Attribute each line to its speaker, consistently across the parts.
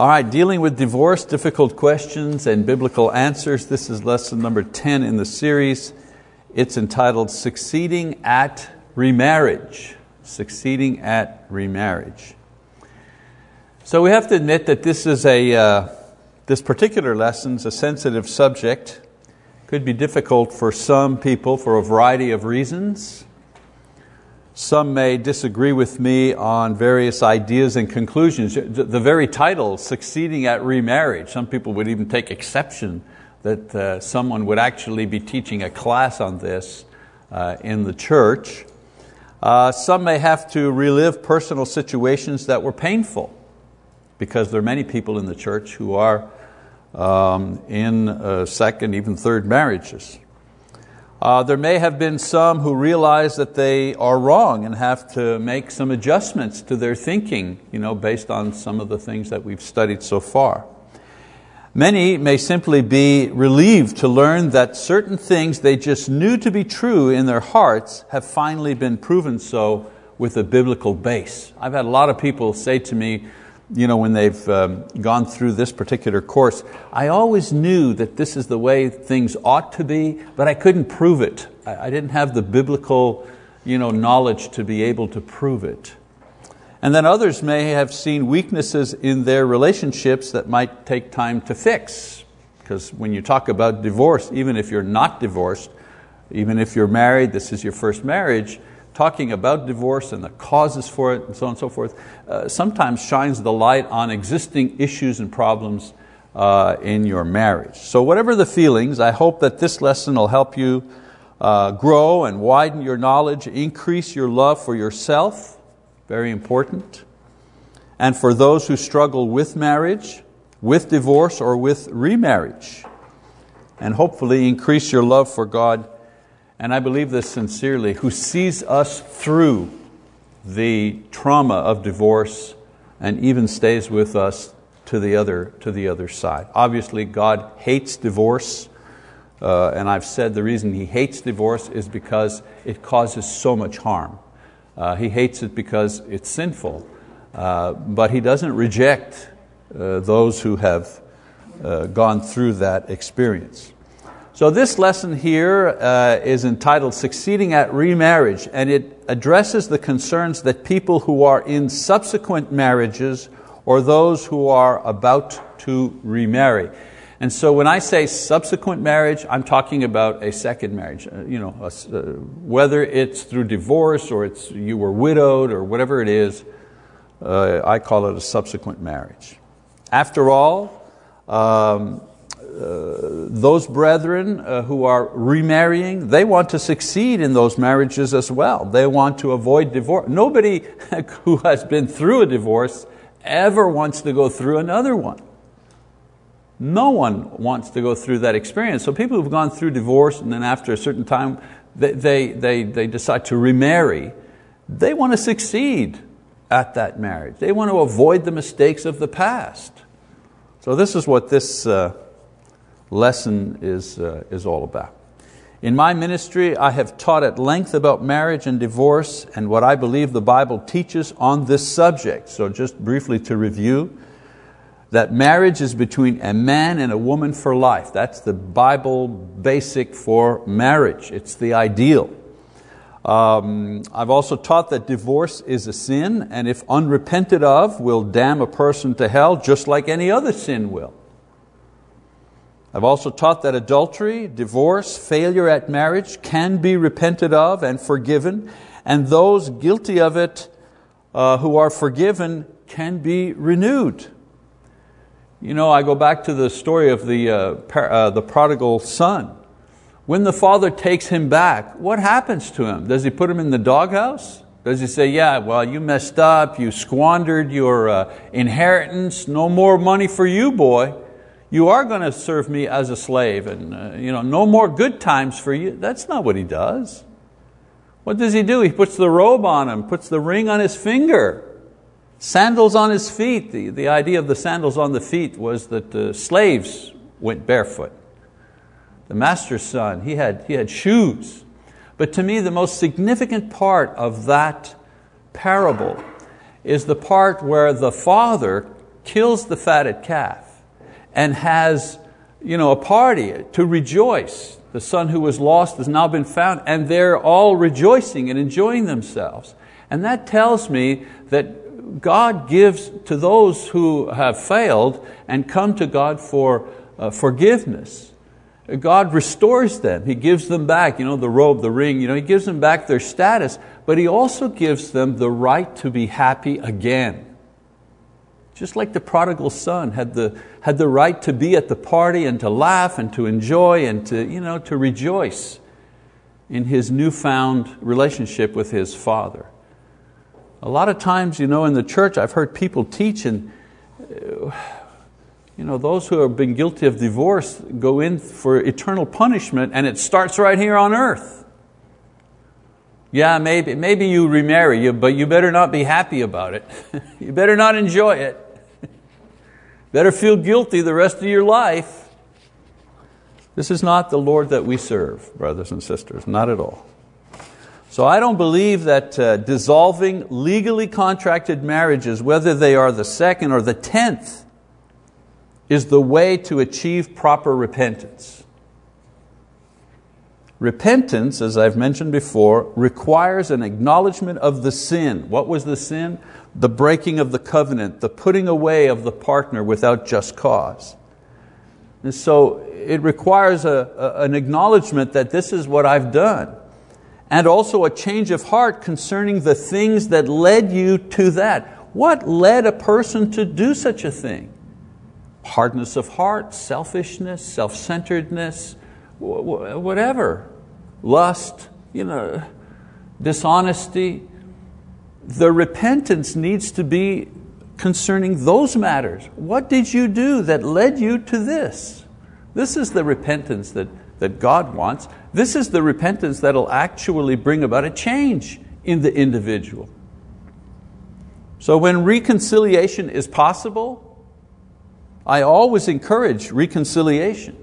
Speaker 1: All right, dealing with divorce, difficult questions and biblical answers. This is lesson number 10 in the series. It's entitled Succeeding at Remarriage. Succeeding at Remarriage. So we have to admit that this is a, uh, this particular lesson is a sensitive subject. Could be difficult for some people for a variety of reasons. Some may disagree with me on various ideas and conclusions. The very title, Succeeding at Remarriage, some people would even take exception that uh, someone would actually be teaching a class on this uh, in the church. Uh, some may have to relive personal situations that were painful because there are many people in the church who are um, in uh, second, even third marriages. Uh, there may have been some who realize that they are wrong and have to make some adjustments to their thinking you know, based on some of the things that we've studied so far. Many may simply be relieved to learn that certain things they just knew to be true in their hearts have finally been proven so with a biblical base. I've had a lot of people say to me, you know, when they've um, gone through this particular course, I always knew that this is the way things ought to be, but I couldn't prove it. I, I didn't have the biblical you know, knowledge to be able to prove it. And then others may have seen weaknesses in their relationships that might take time to fix. Because when you talk about divorce, even if you're not divorced, even if you're married, this is your first marriage, talking about divorce and the causes for it and so on and so forth, uh, sometimes shines the light on existing issues and problems uh, in your marriage. So whatever the feelings, I hope that this lesson will help you uh, grow and widen your knowledge, increase your love for yourself, very important, and for those who struggle with marriage, with divorce or with remarriage, and hopefully increase your love for God and I believe this sincerely, who sees us through the trauma of divorce and even stays with us to the other, to the other side. Obviously, God hates divorce, uh, and I've said the reason He hates divorce is because it causes so much harm. Uh, he hates it because it's sinful, uh, but He doesn't reject uh, those who have uh, gone through that experience. So this lesson here uh, is entitled Succeeding at Remarriage, and it addresses the concerns that people who are in subsequent marriages or those who are about to remarry. And so when I say subsequent marriage, I'm talking about a second marriage. Uh, you know, uh, whether it's through divorce or it's you were widowed or whatever it is, uh, I call it a subsequent marriage. After all, um, uh, those brethren uh, who are remarrying, they want to succeed in those marriages as well. They want to avoid divorce. Nobody who has been through a divorce ever wants to go through another one. No one wants to go through that experience. So people who've gone through divorce and then after a certain time they, they, they, they decide to remarry, they want to succeed at that marriage. They want to avoid the mistakes of the past. So this is what this uh, lesson is, uh, is all about. In my ministry, I have taught at length about marriage and divorce and what I believe the Bible teaches on this subject. So, just briefly to review, that marriage is between a man and a woman for life. That's the Bible basic for marriage, it's the ideal. Um, I've also taught that divorce is a sin, and if unrepented of, will damn a person to hell just like any other sin will. I've also taught that adultery, divorce, failure at marriage can be repented of and forgiven, and those guilty of it uh, who are forgiven can be renewed. You know, I go back to the story of the, uh, par- uh, the prodigal son. When the father takes him back, what happens to him? Does he put him in the doghouse? Does he say, yeah, well, you messed up, you squandered your uh, inheritance, no more money for you, boy you are going to serve me as a slave and uh, you know, no more good times for you. That's not what he does. What does he do? He puts the robe on him, puts the ring on his finger, sandals on his feet. The, the idea of the sandals on the feet was that the slaves went barefoot. The master's son, he had, he had shoes. But to me, the most significant part of that parable is the part where the father kills the fatted calf and has you know, a party to rejoice. The son who was lost has now been found, and they're all rejoicing and enjoying themselves. And that tells me that God gives to those who have failed and come to God for uh, forgiveness. God restores them. He gives them back, you know, the robe, the ring, you know, He gives them back their status, but He also gives them the right to be happy again. Just like the prodigal son had the, had the right to be at the party and to laugh and to enjoy and to, you know, to rejoice in his newfound relationship with his father. A lot of times, you know, in the church, I've heard people teach, and uh, you know, those who have been guilty of divorce go in for eternal punishment, and it starts right here on earth. Yeah, maybe, maybe you remarry, but you better not be happy about it. you better not enjoy it. Better feel guilty the rest of your life. This is not the Lord that we serve, brothers and sisters, not at all. So I don't believe that uh, dissolving legally contracted marriages, whether they are the second or the tenth, is the way to achieve proper repentance. Repentance, as I've mentioned before, requires an acknowledgement of the sin. What was the sin? The breaking of the covenant, the putting away of the partner without just cause. And so it requires a, a, an acknowledgement that this is what I've done, and also a change of heart concerning the things that led you to that. What led a person to do such a thing? Hardness of heart, selfishness, self centeredness, whatever, lust, you know, dishonesty the repentance needs to be concerning those matters. What did you do that led you to this? This is the repentance that, that God wants. This is the repentance that will actually bring about a change in the individual. So when reconciliation is possible, I always encourage reconciliation.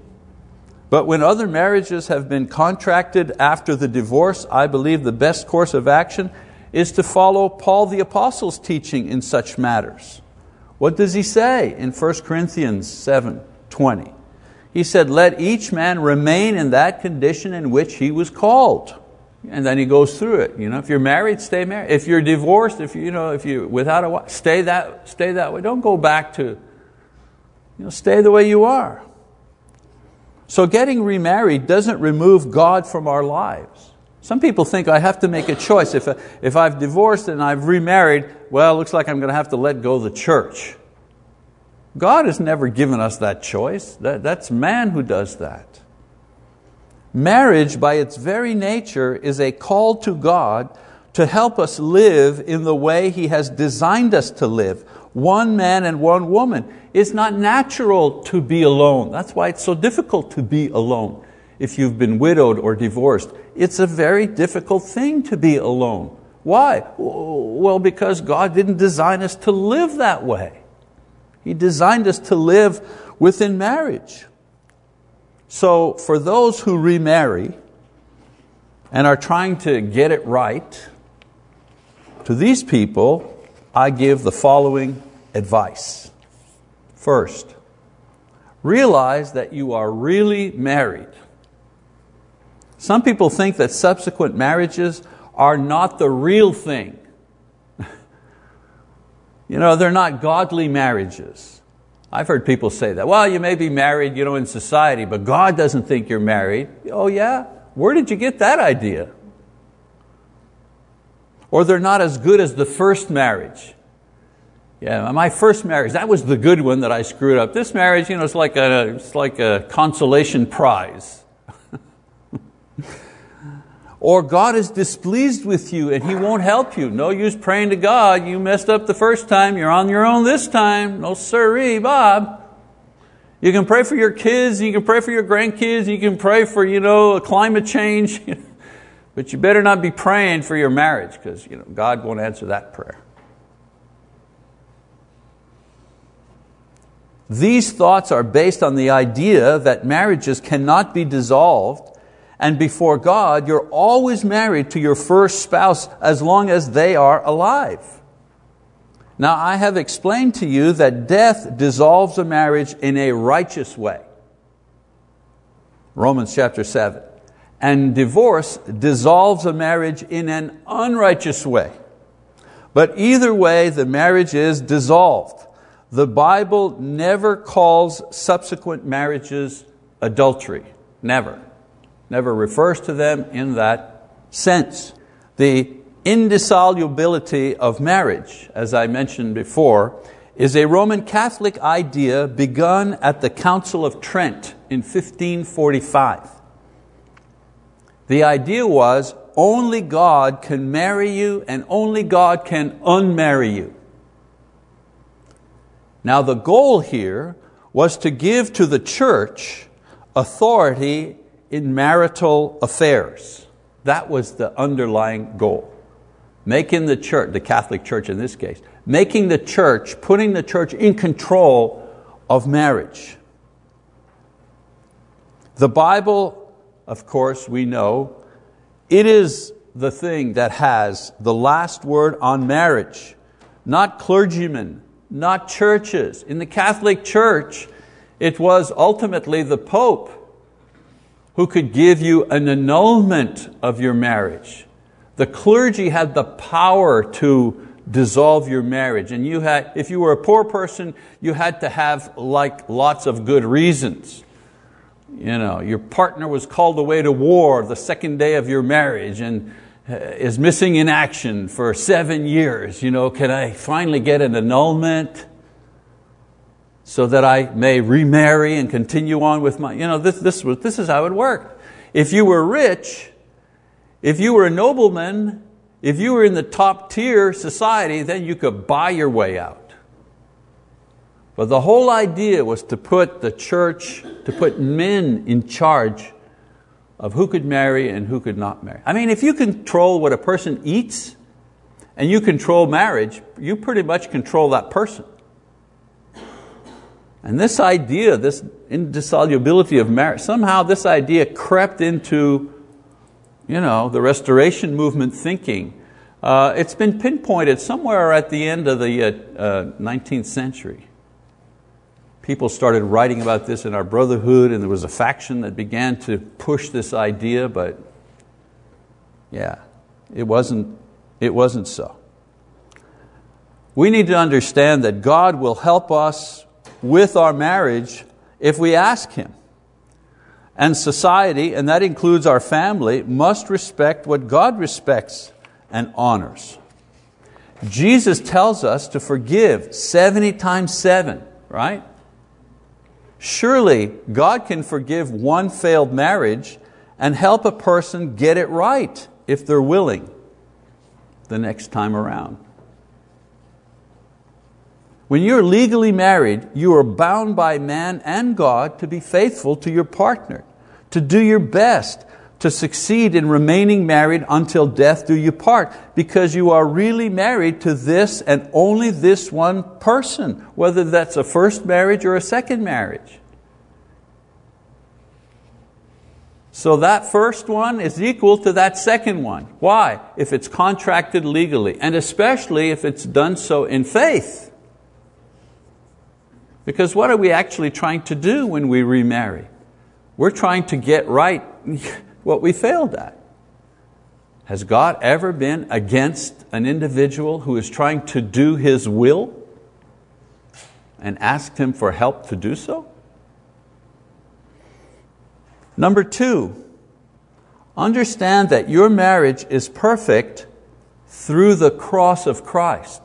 Speaker 1: But when other marriages have been contracted after the divorce, I believe the best course of action is to follow Paul the Apostle's teaching in such matters. What does he say in 1 Corinthians 7 20? He said, Let each man remain in that condition in which he was called. And then he goes through it. You know, if you're married, stay married. If you're divorced, if you, know, if you without a wife, stay that, stay that way. Don't go back to, you know, stay the way you are. So getting remarried doesn't remove God from our lives. Some people think I have to make a choice. If, if I've divorced and I've remarried, well, it looks like I'm going to have to let go the church. God has never given us that choice. That, that's man who does that. Marriage, by its very nature, is a call to God to help us live in the way He has designed us to live. One man and one woman. It's not natural to be alone. That's why it's so difficult to be alone if you've been widowed or divorced. It's a very difficult thing to be alone. Why? Well, because God didn't design us to live that way. He designed us to live within marriage. So, for those who remarry and are trying to get it right, to these people, I give the following advice. First, realize that you are really married. Some people think that subsequent marriages are not the real thing. you know, they're not godly marriages. I've heard people say that. Well, you may be married you know, in society, but God doesn't think you're married. Oh, yeah? Where did you get that idea? Or they're not as good as the first marriage. Yeah, my first marriage, that was the good one that I screwed up. This marriage, you know, it's like a, it's like a consolation prize. Or God is displeased with you and He won't help you. No use praying to God. You messed up the first time, you're on your own this time. No siree, Bob. You can pray for your kids, you can pray for your grandkids, you can pray for you know, a climate change, but you better not be praying for your marriage because you know, God won't answer that prayer. These thoughts are based on the idea that marriages cannot be dissolved and before God, you're always married to your first spouse as long as they are alive. Now I have explained to you that death dissolves a marriage in a righteous way. Romans chapter 7. And divorce dissolves a marriage in an unrighteous way. But either way, the marriage is dissolved. The Bible never calls subsequent marriages adultery. Never. Never refers to them in that sense. The indissolubility of marriage, as I mentioned before, is a Roman Catholic idea begun at the Council of Trent in 1545. The idea was only God can marry you and only God can unmarry you. Now the goal here was to give to the church authority in marital affairs. That was the underlying goal. Making the church, the Catholic Church in this case, making the church, putting the church in control of marriage. The Bible, of course, we know, it is the thing that has the last word on marriage, not clergymen, not churches. In the Catholic Church, it was ultimately the Pope who could give you an annulment of your marriage. The clergy had the power to dissolve your marriage. And you had, if you were a poor person, you had to have like lots of good reasons. You know, your partner was called away to war the second day of your marriage and uh, is missing in action for seven years. You know, can I finally get an annulment so that I may remarry and continue on with my, you know, this, this, was, this is how it worked. If you were rich, if you were a nobleman, if you were in the top tier society, then you could buy your way out. But the whole idea was to put the church, to put men in charge of who could marry and who could not marry. I mean, if you control what a person eats and you control marriage, you pretty much control that person. And this idea, this indissolubility of marriage, somehow this idea crept into you know, the restoration movement thinking. Uh, it's been pinpointed somewhere at the end of the uh, uh, 19th century. People started writing about this in our brotherhood, and there was a faction that began to push this idea, but yeah, it wasn't, it wasn't so. We need to understand that God will help us with our marriage if we ask Him. And society, and that includes our family, must respect what God respects and honors. Jesus tells us to forgive 70 times seven, right? Surely God can forgive one failed marriage and help a person get it right if they're willing the next time around. When you're legally married, you are bound by man and God to be faithful to your partner, to do your best, to succeed in remaining married until death do you part, because you are really married to this and only this one person, whether that's a first marriage or a second marriage. So that first one is equal to that second one. Why? If it's contracted legally, and especially if it's done so in faith. Because what are we actually trying to do when we remarry? We're trying to get right what we failed at. Has God ever been against an individual who is trying to do His will and asked Him for help to do so? Number two, understand that your marriage is perfect through the cross of Christ.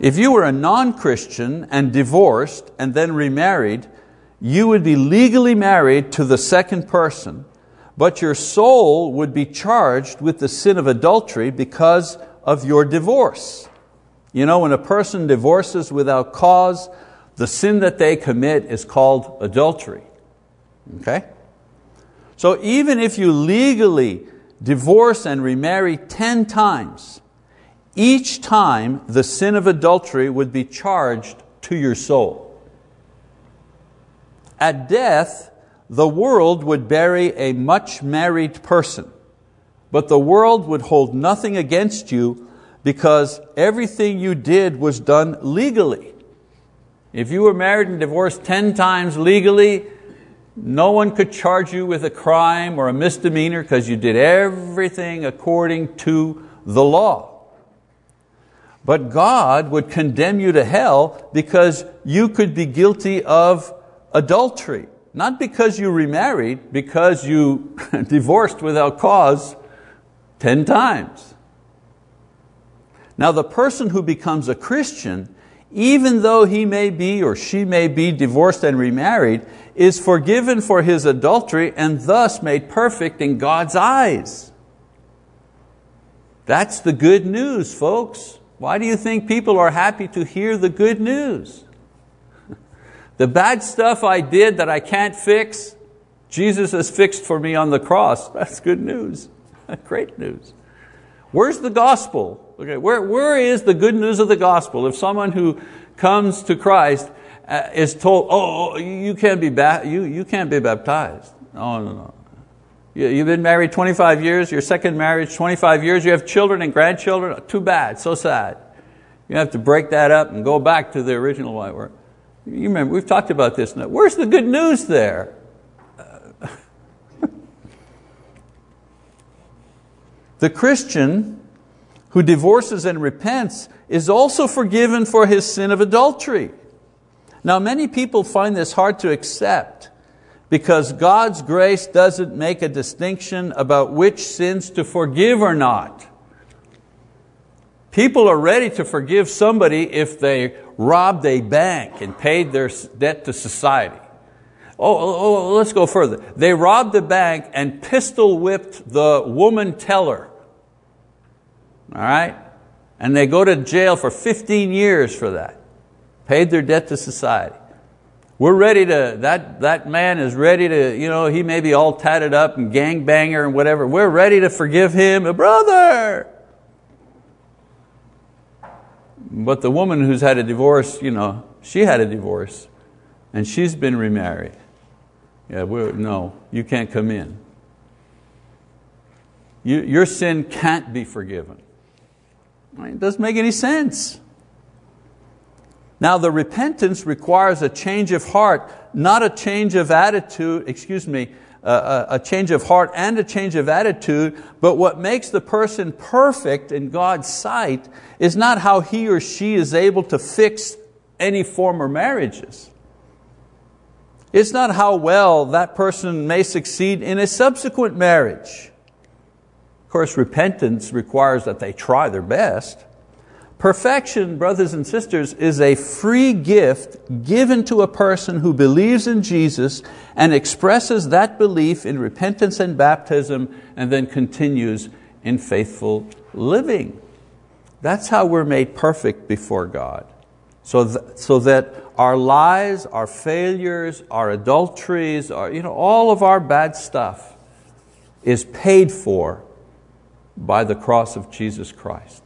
Speaker 1: If you were a non-Christian and divorced and then remarried, you would be legally married to the second person, but your soul would be charged with the sin of adultery because of your divorce. You know, when a person divorces without cause, the sin that they commit is called adultery. Okay? So even if you legally divorce and remarry 10 times, each time the sin of adultery would be charged to your soul. At death, the world would bury a much married person, but the world would hold nothing against you because everything you did was done legally. If you were married and divorced 10 times legally, no one could charge you with a crime or a misdemeanor because you did everything according to the law. But God would condemn you to hell because you could be guilty of adultery. Not because you remarried, because you divorced without cause 10 times. Now the person who becomes a Christian, even though he may be or she may be divorced and remarried, is forgiven for his adultery and thus made perfect in God's eyes. That's the good news, folks. Why do you think people are happy to hear the good news? The bad stuff I did that I can't fix, Jesus has fixed for me on the cross. That's good news. Great news. Where's the gospel? Okay, where, where is the good news of the gospel? If someone who comes to Christ uh, is told, oh, oh you, can't be ba- you, you can't be baptized. No, no, no. You, you've been married 25 years, your second marriage 25 years, you have children and grandchildren, too bad, so sad. You have to break that up and go back to the original way. You remember, we've talked about this. Now. Where's the good news there? the Christian who divorces and repents is also forgiven for his sin of adultery. Now, many people find this hard to accept because God's grace doesn't make a distinction about which sins to forgive or not. People are ready to forgive somebody if they robbed a bank and paid their debt to society. Oh, oh, oh let's go further. They robbed the bank and pistol whipped the woman teller all right? And they go to jail for 15 years for that. Paid their debt to society. We're ready to, that, that man is ready to, you know, he may be all tatted up and gangbanger and whatever. We're ready to forgive him, a brother. But the woman who's had a divorce, you know, she had a divorce and she's been remarried. Yeah, we're, no, you can't come in. You, your sin can't be forgiven. It doesn't make any sense. Now the repentance requires a change of heart, not a change of attitude, excuse me, a, a change of heart and a change of attitude, but what makes the person perfect in God's sight is not how he or she is able to fix any former marriages. It's not how well that person may succeed in a subsequent marriage. Of course, repentance requires that they try their best. Perfection, brothers and sisters, is a free gift given to a person who believes in Jesus and expresses that belief in repentance and baptism and then continues in faithful living. That's how we're made perfect before God. So, th- so that our lies, our failures, our adulteries, our, you know, all of our bad stuff is paid for by the cross of Jesus Christ.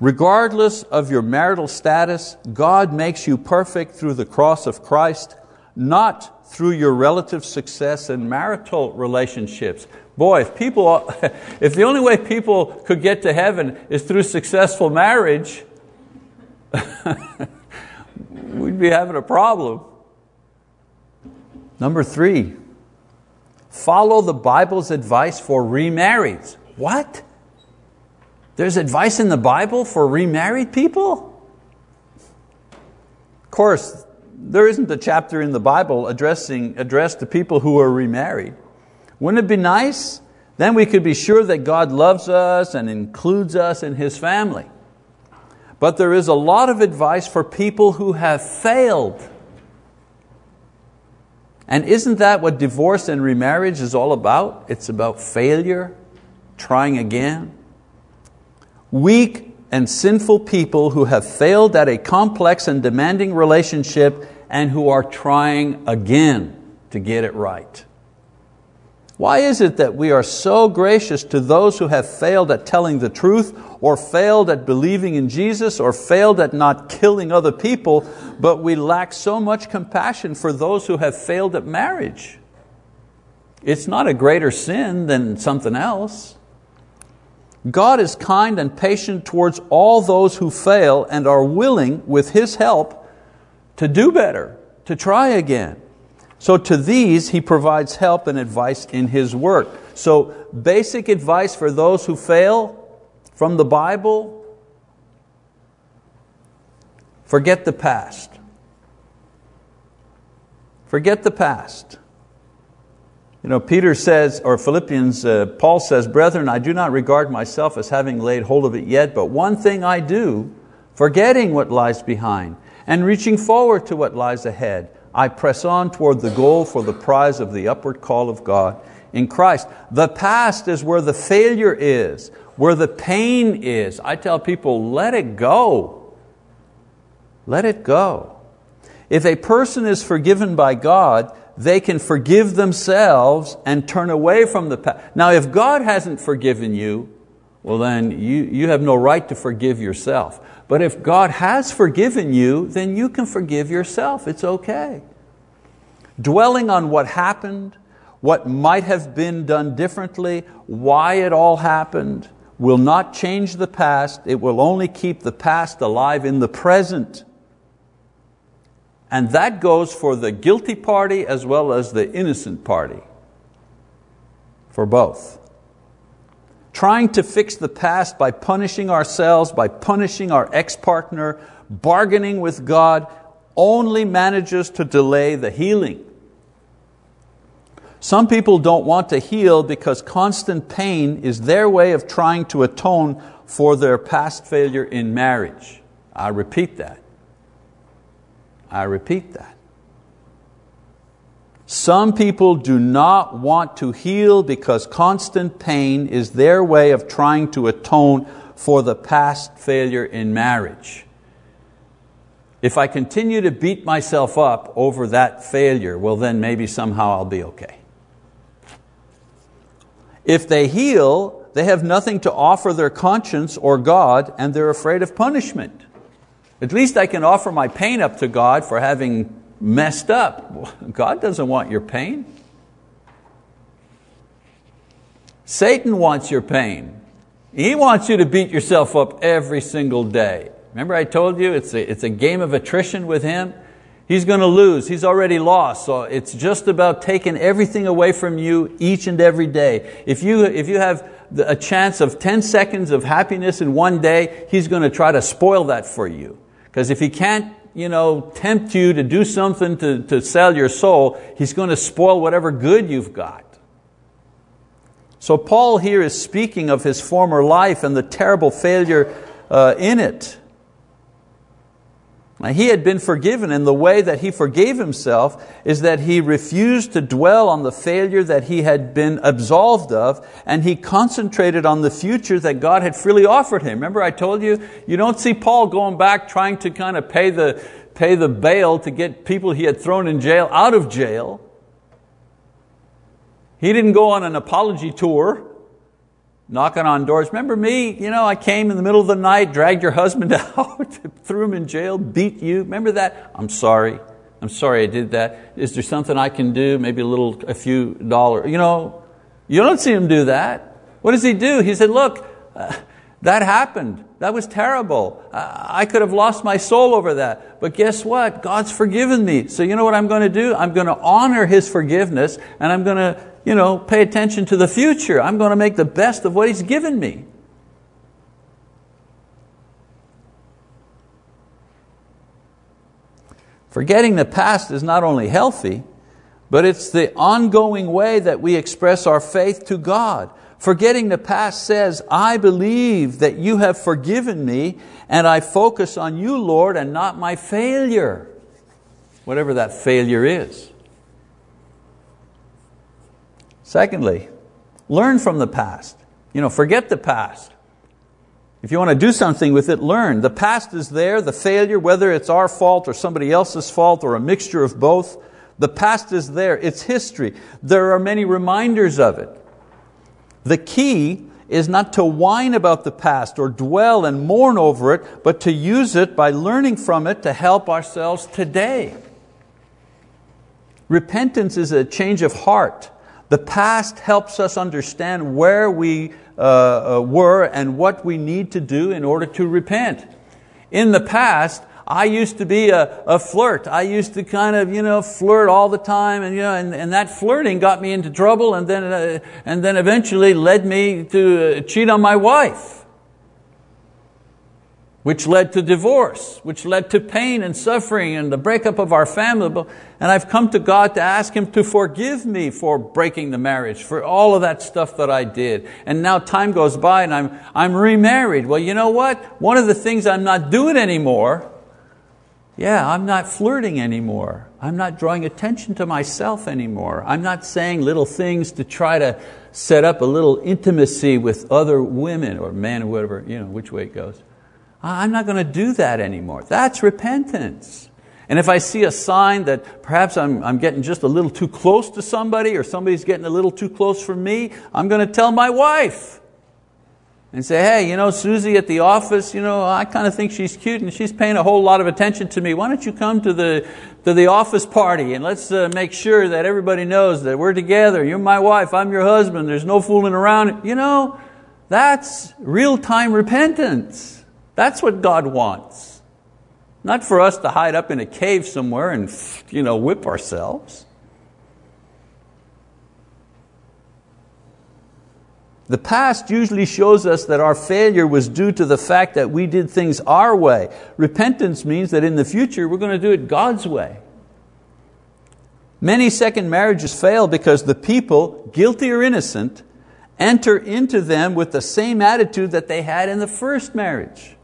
Speaker 1: Regardless of your marital status, God makes you perfect through the cross of Christ, not through your relative success in marital relationships. Boy, if, people, if the only way people could get to heaven is through successful marriage, we'd be having a problem. Number three, follow the Bible's advice for remarrieds. What? There's advice in the Bible for remarried people? Of course, there isn't a chapter in the Bible addressing, addressed to people who are remarried. Wouldn't it be nice? Then we could be sure that God loves us and includes us in His family. But there is a lot of advice for people who have failed and isn't that what divorce and remarriage is all about? It's about failure, trying again. Weak and sinful people who have failed at a complex and demanding relationship and who are trying again to get it right. Why is it that we are so gracious to those who have failed at telling the truth, or failed at believing in Jesus, or failed at not killing other people, but we lack so much compassion for those who have failed at marriage? It's not a greater sin than something else. God is kind and patient towards all those who fail and are willing, with His help, to do better, to try again. So to these, He provides help and advice in His work. So basic advice for those who fail from the Bible, forget the past. Forget the past. You know, Peter says, or Philippians, uh, Paul says, Brethren, I do not regard myself as having laid hold of it yet, but one thing I do, forgetting what lies behind and reaching forward to what lies ahead, I press on toward the goal for the prize of the upward call of God in Christ. The past is where the failure is, where the pain is. I tell people, let it go. Let it go. If a person is forgiven by God, they can forgive themselves and turn away from the past. Now, if God hasn't forgiven you, well, then you, you have no right to forgive yourself. But if God has forgiven you, then you can forgive yourself. It's okay. Dwelling on what happened, what might have been done differently, why it all happened, will not change the past. It will only keep the past alive in the present. And that goes for the guilty party as well as the innocent party, for both. Trying to fix the past by punishing ourselves, by punishing our ex-partner, bargaining with God, only manages to delay the healing. Some people don't want to heal because constant pain is their way of trying to atone for their past failure in marriage. I repeat that. I repeat that. Some people do not want to heal because constant pain is their way of trying to atone for the past failure in marriage. If I continue to beat myself up over that failure, well, then maybe somehow I'll be okay. If they heal, they have nothing to offer their conscience or God, and they're afraid of punishment. At least I can offer my pain up to God for having messed up. God doesn't want your pain. Satan wants your pain. He wants you to beat yourself up every single day. Remember I told you it's a, it's a game of attrition with him? He's going to lose. He's already lost. So it's just about taking everything away from you each and every day. If you, if you have a chance of 10 seconds of happiness in one day, he's going to try to spoil that for you. Because if he can't you know, tempt you to do something to, to sell your soul, he's going to spoil whatever good you've got. So Paul here is speaking of his former life and the terrible failure uh, in it. He had been forgiven, and the way that he forgave himself is that he refused to dwell on the failure that he had been absolved of, and he concentrated on the future that God had freely offered him. Remember, I told you, you don't see Paul going back trying to kind of pay the, pay the bail to get people he had thrown in jail out of jail. He didn't go on an apology tour knocking on doors. Remember me? You know, I came in the middle of the night, dragged your husband out, threw him in jail, beat you. Remember that? I'm sorry. I'm sorry I did that. Is there something I can do? Maybe a little, a few dollars. You know, you don't see him do that. What does he do? He said, look, uh, that happened. That was terrible. I could have lost my soul over that. But guess what? God's forgiven me. So you know what I'm going to do? I'm going to honor His forgiveness and I'm going to you know, pay attention to the future. I'm going to make the best of what He's given me. Forgetting the past is not only healthy, but it's the ongoing way that we express our faith to God. Forgetting the past says, I believe that you have forgiven me and I focus on you, Lord, and not my failure, whatever that failure is. Secondly, learn from the past. You know, forget the past. If you want to do something with it, learn. The past is there, the failure, whether it's our fault or somebody else's fault or a mixture of both, the past is there, it's history. There are many reminders of it. The key is not to whine about the past or dwell and mourn over it, but to use it by learning from it to help ourselves today. Repentance is a change of heart The past helps us understand where we uh, uh, were and what we need to do in order to repent. In the past, I used to be a, a, flirt. I used to kind of, you know, flirt all the time, and, you know, and, and that flirting got me into trouble, and then, uh, and then eventually led me to uh, cheat on my wife which led to divorce, which led to pain and suffering and the breakup of our family. And I've come to God to ask Him to forgive me for breaking the marriage, for all of that stuff that I did. And now time goes by and I'm, I'm remarried. Well, you know what? One of the things I'm not doing anymore, yeah, I'm not flirting anymore. I'm not drawing attention to myself anymore. I'm not saying little things to try to set up a little intimacy with other women or men or whatever, you know, which way it goes. I'm not going to do that anymore. That's repentance. And if I see a sign that perhaps I'm, I'm getting just a little too close to somebody or somebody's getting a little too close for me, I'm going to tell my wife and say, hey, you know, Susie at the office, you know, I kind of think she's cute and she's paying a whole lot of attention to me. Why don't you come to the, to the office party and let's uh, make sure that everybody knows that we're together. You're my wife, I'm your husband, there's no fooling around. You know, that's real time repentance. That's what God wants. Not for us to hide up in a cave somewhere and you know, whip ourselves. The past usually shows us that our failure was due to the fact that we did things our way. Repentance means that in the future we're going to do it God's way. Many second marriages fail because the people, guilty or innocent, enter into them with the same attitude that they had in the first marriage.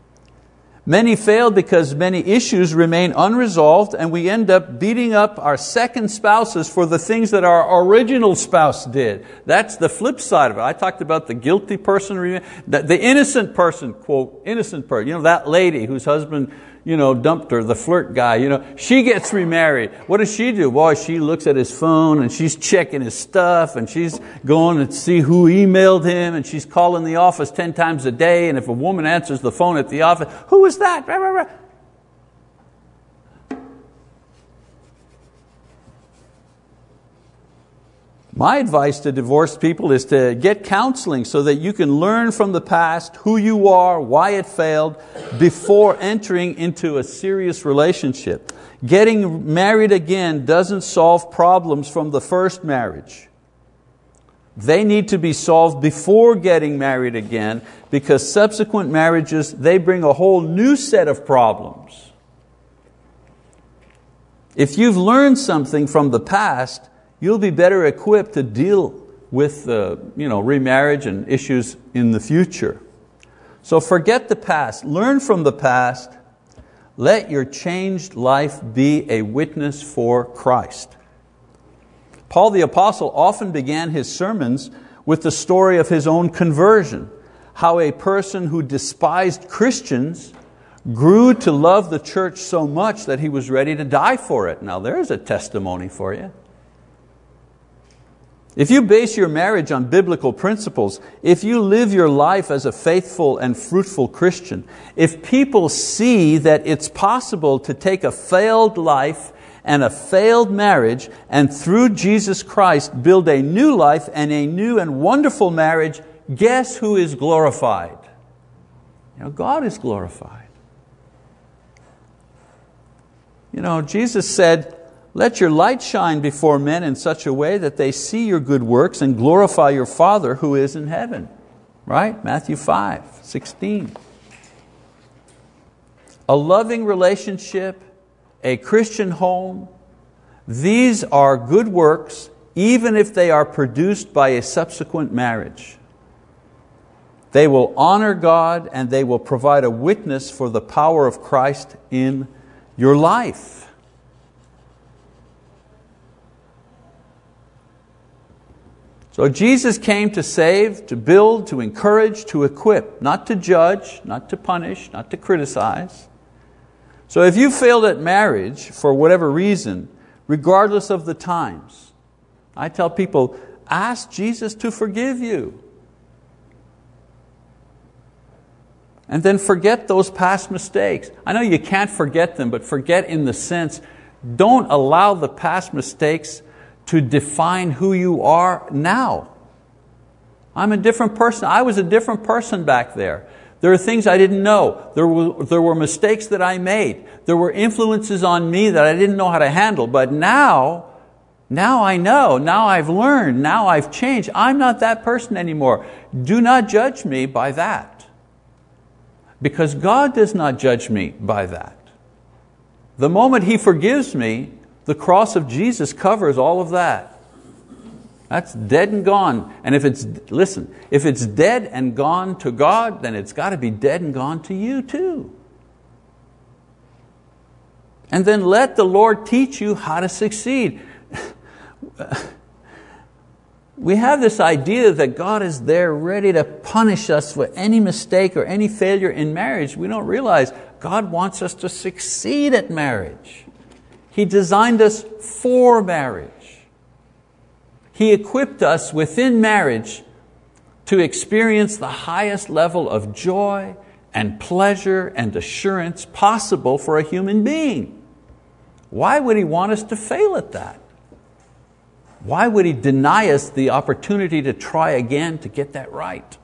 Speaker 1: Many fail because many issues remain unresolved and we end up beating up our second spouses for the things that our original spouse did. That's the flip side of it. I talked about the guilty person, the innocent person, quote, innocent person, you know, that lady whose husband you know, dumped her, the flirt guy, you know, she gets remarried. What does she do? Boy, she looks at his phone and she's checking his stuff and she's going to see who emailed him and she's calling the office 10 times a day and if a woman answers the phone at the office, who is that? My advice to divorced people is to get counseling so that you can learn from the past who you are, why it failed, before entering into a serious relationship. Getting married again doesn't solve problems from the first marriage. They need to be solved before getting married again because subsequent marriages, they bring a whole new set of problems. If you've learned something from the past, you'll be better equipped to deal with uh, you know, remarriage and issues in the future. So forget the past, learn from the past, let your changed life be a witness for Christ. Paul the Apostle often began his sermons with the story of his own conversion, how a person who despised Christians grew to love the church so much that he was ready to die for it. Now there's a testimony for you. If you base your marriage on biblical principles, if you live your life as a faithful and fruitful Christian, if people see that it's possible to take a failed life and a failed marriage and through Jesus Christ build a new life and a new and wonderful marriage, guess who is glorified? You know, God is glorified. You know, Jesus said, let your light shine before men in such a way that they see your good works and glorify your Father who is in heaven. Right? Matthew 5, 16. A loving relationship, a Christian home, these are good works even if they are produced by a subsequent marriage. They will honor God and they will provide a witness for the power of Christ in your life. So Jesus came to save, to build, to encourage, to equip, not to judge, not to punish, not to criticize. So if you failed at marriage for whatever reason, regardless of the times, I tell people, ask Jesus to forgive you. And then forget those past mistakes. I know you can't forget them, but forget in the sense, don't allow the past mistakes to define who you are now. I'm a different person. I was a different person back there. There are things I didn't know. There were, there were mistakes that I made. There were influences on me that I didn't know how to handle. But now, now I know. Now I've learned. Now I've changed. I'm not that person anymore. Do not judge me by that. Because God does not judge me by that. The moment He forgives me, the cross of Jesus covers all of that. That's dead and gone. And if it's, listen, if it's dead and gone to God, then it's got to be dead and gone to you too. And then let the Lord teach you how to succeed. we have this idea that God is there ready to punish us for any mistake or any failure in marriage. We don't realize God wants us to succeed at marriage. He designed us for marriage. He equipped us within marriage to experience the highest level of joy and pleasure and assurance possible for a human being. Why would He want us to fail at that? Why would He deny us the opportunity to try again to get that right?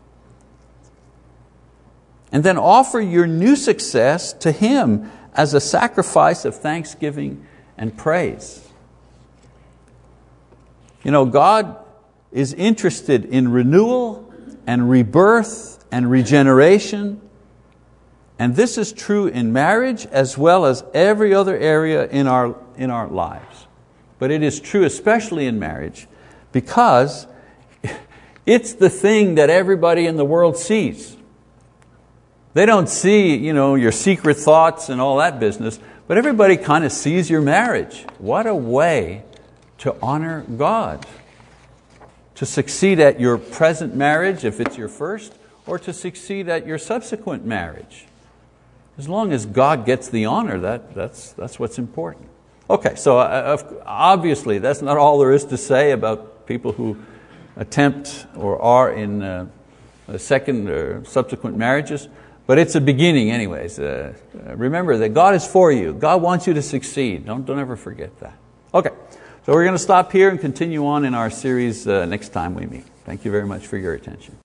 Speaker 1: And then offer your new success to Him as a sacrifice of thanksgiving and praise. You know, God is interested in renewal and rebirth and regeneration. And this is true in marriage as well as every other area in our, in our lives. But it is true especially in marriage because it's the thing that everybody in the world sees. They don't see you know, your secret thoughts and all that business, but everybody kind of sees your marriage. What a way to honor God, to succeed at your present marriage if it's your first, or to succeed at your subsequent marriage. As long as God gets the honor, that, that's, that's what's important. Okay, so uh, obviously that's not all there is to say about people who attempt or are in uh, second or subsequent marriages, but it's a beginning anyways. Uh, remember that God is for you. God wants you to succeed. Don't, don't ever forget that. Okay. So we're going to stop here and continue on in our series uh, next time we meet. Thank you very much for your attention.